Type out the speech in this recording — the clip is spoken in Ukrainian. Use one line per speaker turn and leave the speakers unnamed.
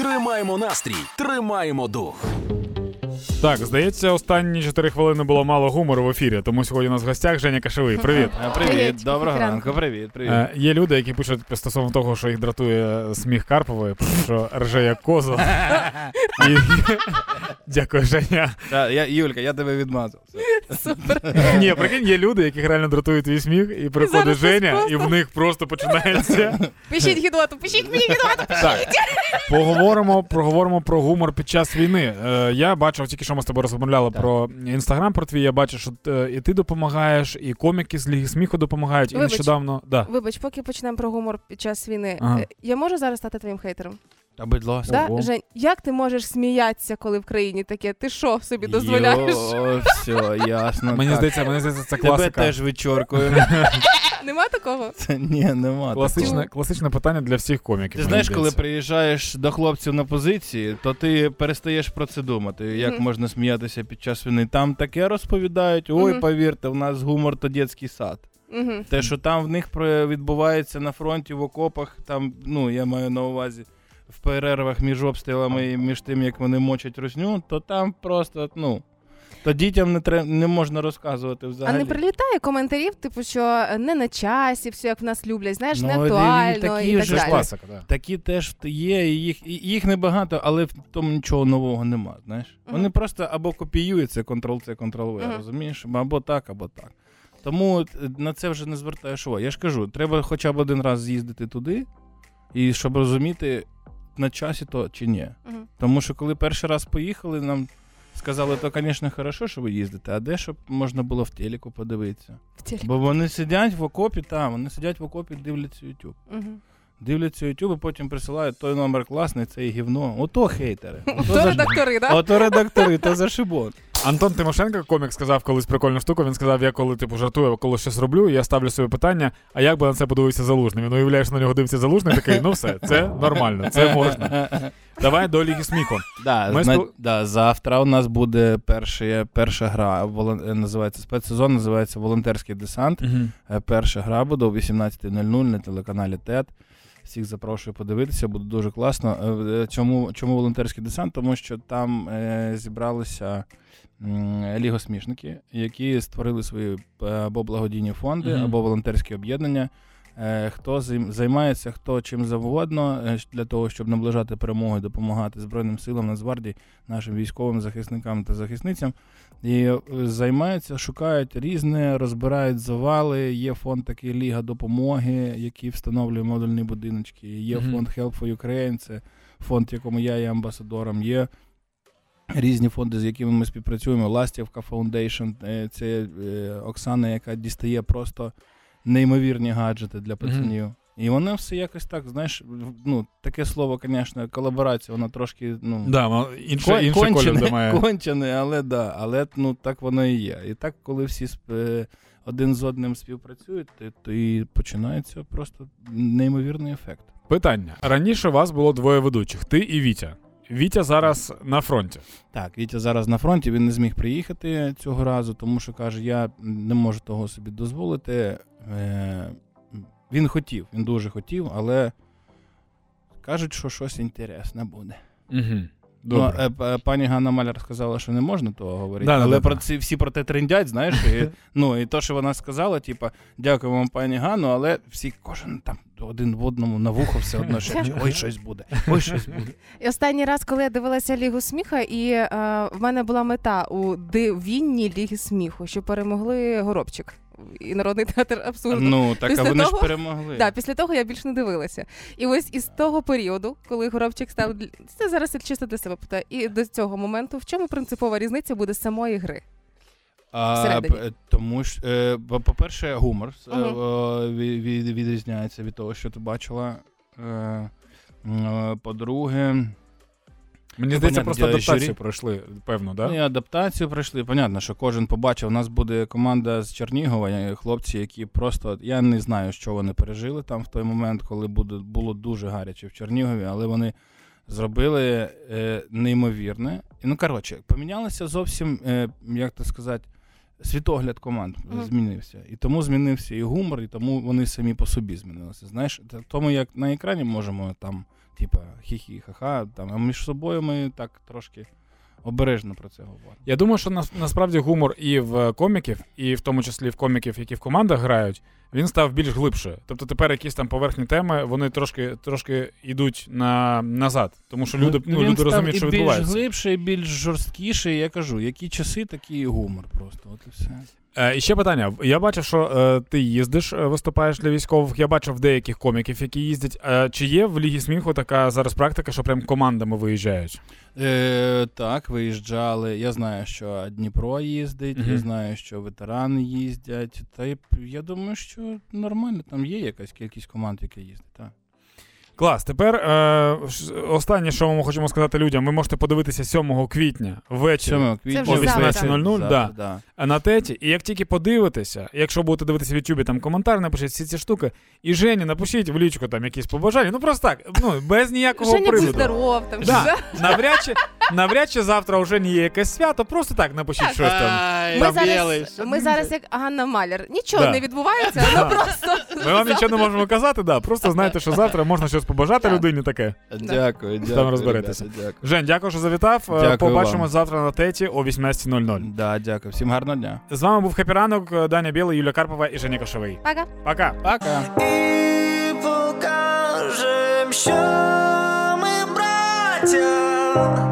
Тримаємо настрій, тримаємо дух.
Так, здається, останні 4 хвилини було мало гумору в ефірі, тому сьогодні у нас в гостях Женя Кашевий. Привіт.
Е, Привіт,
Привіт,
доброго
ранку.
ранку, привіт, привіт.
Е, є люди, які пишуть стосовно того, що їх дратує сміх Карпової, що рже як коза. І... Дякую, Женя.
Та, я, Юлька, я тебе відмазав. Все.
Ні, прикинь, є люди, яких реально дратує твій сміх, і приходить Женя, і в них просто починається.
Пишіть гідоту, пишіть мені гідоту.
Так, поговоримо, проговоримо про гумор під час війни. Е, я бачив, тільки що ми з тобою розмовляли про інстаграм про твій. Я бачу, що е, і ти допомагаєш, і коміки з Ліги сміху допомагають. І нещодавно. Да.
Вибач, поки почнемо про гумор під час війни. Е, Я можу зараз стати твоїм хейтером?
Та будь ласка.
Да?
Ого.
Жень, як ти можеш сміятися, коли в країні таке? Ти що собі дозволяєш?
Йо, все, ясно.
Мені
так.
здається, мені здається, це
Тебе
класика.
теж вичоркую.
Нема такого?
Це ні, нема.
Класичне,
такого.
класичне питання для всіх коміків.
Ти
мені
знаєш, коли
здається.
приїжджаєш до хлопців на позиції, то ти перестаєш про це думати, як
Мгм.
можна сміятися під час війни. Там таке розповідають, ой,
Мгм.
повірте, у нас гумор то дитячий сад.
Угу.
Те, що там в них про- відбувається на фронті в окопах, там, ну, я маю на увазі, в перервах між обстрілами і між тим, як вони мочать русню, то там просто, ну. То дітям не тре- не можна розказувати взагалі.
А не прилітає коментарів, типу, що не на часі, все як в нас люблять, знаєш,
Ну,
не
і
актуально
такі
і так
ж
далі.
класика, да.
Такі теж є, і їх, і їх небагато, але в тому нічого нового нема. Знаєш?
Мгм.
Вони просто або копіюються, Ctrl-C, Ctrl-V,
Мгм.
розумієш? Або так, або так. Тому е, на це вже не звертаєш увагу. Я ж кажу, треба хоча б один раз з'їздити туди, і щоб розуміти, на часі то чи ні.
Мгм.
Тому що коли перший раз поїхали, нам сказали, то, звісно, хорошо, що ви їздите, а де щоб можна було в телеку подивитися.
В телеку.
Бо вони сидять в окопі, там, вони сидять в окопі, дивляться YouTube.
Мгм.
Дивляться YouTube, і потім присилають той номер класний, це і гівно. Ото хейтери. Ото, за...
редактори, так?
Ото редактори, то за шибон.
Антон Тимошенко, комік, сказав колись прикольну штуку. Він сказав: я коли типу жартую, коли щось роблю, я ставлю собі питання, а як би на це подивився залужний? Він уявляє, що на нього дивиться залужний, такий, ну все, це нормально, це можна. Давай до ліги сміху.
Да,
Ми
зна...
спіл-
да, завтра у нас буде перша, перша гра, волон... називається спецсезон, називається Волонтерський десант. Е, Перша гра буде о 18.00 на телеканалі ТЕТ. Всіх запрошую подивитися, буде дуже класно. Е, Чому, чому волонтерський десант? Тому що там е, зібралися лігосмішники, які створили свої е, або благодійні фонди, або волонтерські об'єднання. Е, Хто займається хто чим завгодно е, для того, щоб наближати перемогу і допомагати Збройним силам Нацгвардії, нашим військовим захисникам та захисницям. І е, займаються, шукають різне, розбирають завали. Є фонд такий Ліга допомоги, який встановлює модульні будиночки. Є
Мгм.
фонд Help for Ukraine, це фонд, якому я є амбасадором. Є різні фонди, з якими ми співпрацюємо. Ластівка Foundation, це Оксана, яка дістає просто неймовірні гаджети для пацанів. І воно все якось так, знаєш, ну, таке слово, звісно, колаборація, воно трошки, ну.
Да, інше,
Кон-
інше
кончене,
має.
кончене, але да, але ну так воно і є. І так, коли всі сп- е, один з одним співпрацюють, то, то і починається просто неймовірний ефект.
Питання. Раніше вас було двоє ведучих: ти і Вітя. Вітя зараз на фронті.
Так, Вітя зараз на фронті, він не зміг приїхати цього разу, тому що каже, я не можу того собі дозволити. Е, він хотів, він дуже хотів, але кажуть, що щось інтересне буде.
Угу.
Ну,
Добре.
п- пані Ганна Маляр сказала, що не можна того говорити,
Да, да,
але
да,
про
да.
ці всі про те трендять, знаєш. І, ну і то, що вона сказала, типа, дякую вам, пані Ганну, але всі кожен там один в одному на вухо все одно шепче, ой, щось буде, ой, щось буде.
І останній раз, коли я дивилася Лігу сміха, і е, в мене була мета у дивінні Ліги сміху, що перемогли Горобчик і народний театр абсурду.
Ну, так а
Після
вони ж
того-
перемогли.
Да, після того я більше не дивилася. І ось із того періоду, коли Горобчик став це зараз чисто для себе питаю, і до цього моменту, в чому принципова різниця буде самої гри?
А, тому ж, е, по- по-перше, гумор ві- відрізняється від того, що ти бачила. Е, По-друге,
Мені
ну,
здається, просто адаптацію
журі.
пройшли, певно, да?
Ну, і адаптацію пройшли. Понятно, що кожен побачив. У нас буде команда з Чернігова, е, хлопці, які просто. Я не знаю, що вони пережили там в той момент, коли буде, було дуже гаряче в Чернігові, але вони зробили е, неймовірне. І, ну, коротше, помінялося зовсім, е, як то сказати, світогляд команд
Мгм.
змінився. І тому змінився і гумор, і тому вони самі по собі змінилися. Знаєш, тому як на екрані можемо там типа, хі-хі, ха-ха. Там, а між собою ми так трошки обережно про це говоримо.
Я думаю, що на, насправді гумор і в коміків, і в тому числі в коміків, які в командах грають, він став більш глибше. Тобто тепер якісь там поверхні теми, вони трошки трошки йдуть на, назад. Тому що люди, ну, люди розуміють,
і
що
більш глибше, і більш жорсткіше. Я кажу, які часи, такий і гумор просто. От і все.
Е, і ще питання. Я бачив, що е, ти їздиш, е, виступаєш для військових. Я бачив деяких коміків, які їздять. Е, чи є в Лігі сміху така зараз практика, що прям командами виїжджають?
Е, так, виїжджали. Я знаю, що Дніпро їздить,
Мгм.
я знаю, що ветерани їздять. Та я думаю, що нормально, там є якась кількість команд, які їздять. Так.
Клас. Тепер е, останнє, що ми хочемо сказати людям, ви можете подивитися 7 квітня ввечері
7 квітня
вже
о 18.00, да.
да.
на теті. І як тільки подивитеся, якщо будете дивитися в Ютубі там коментар, напишіть всі ці штуки. І Жені напишіть в лічку там якісь побажання. Ну просто так, ну без ніякого
Женя, будь здоров, там
Да. Навряд чи, навряд чи завтра вже не є якесь свято, просто так напишіть щось там.
Ми зараз, ми зараз як Ганна Маляр. Нічого
Да.
не відбувається, ну просто
Ми вам нічого не можемо казати, да. Просто знайте, що завтра можна щось побажати людині таке.
Дякую, дякую.
розберетеся.
ребята, Дякую.
Жень, дякую, що завітав. Е,
Дякую
Побачимо
вам.
завтра на теті о 18.00.
Да, дякую. Всім гарного дня.
З вами був Хепіранок, Даня Білий, Юлія Карпова і Женя Кошовий.
Пока.
Пока!
Пока.
І покажем, що ми браття.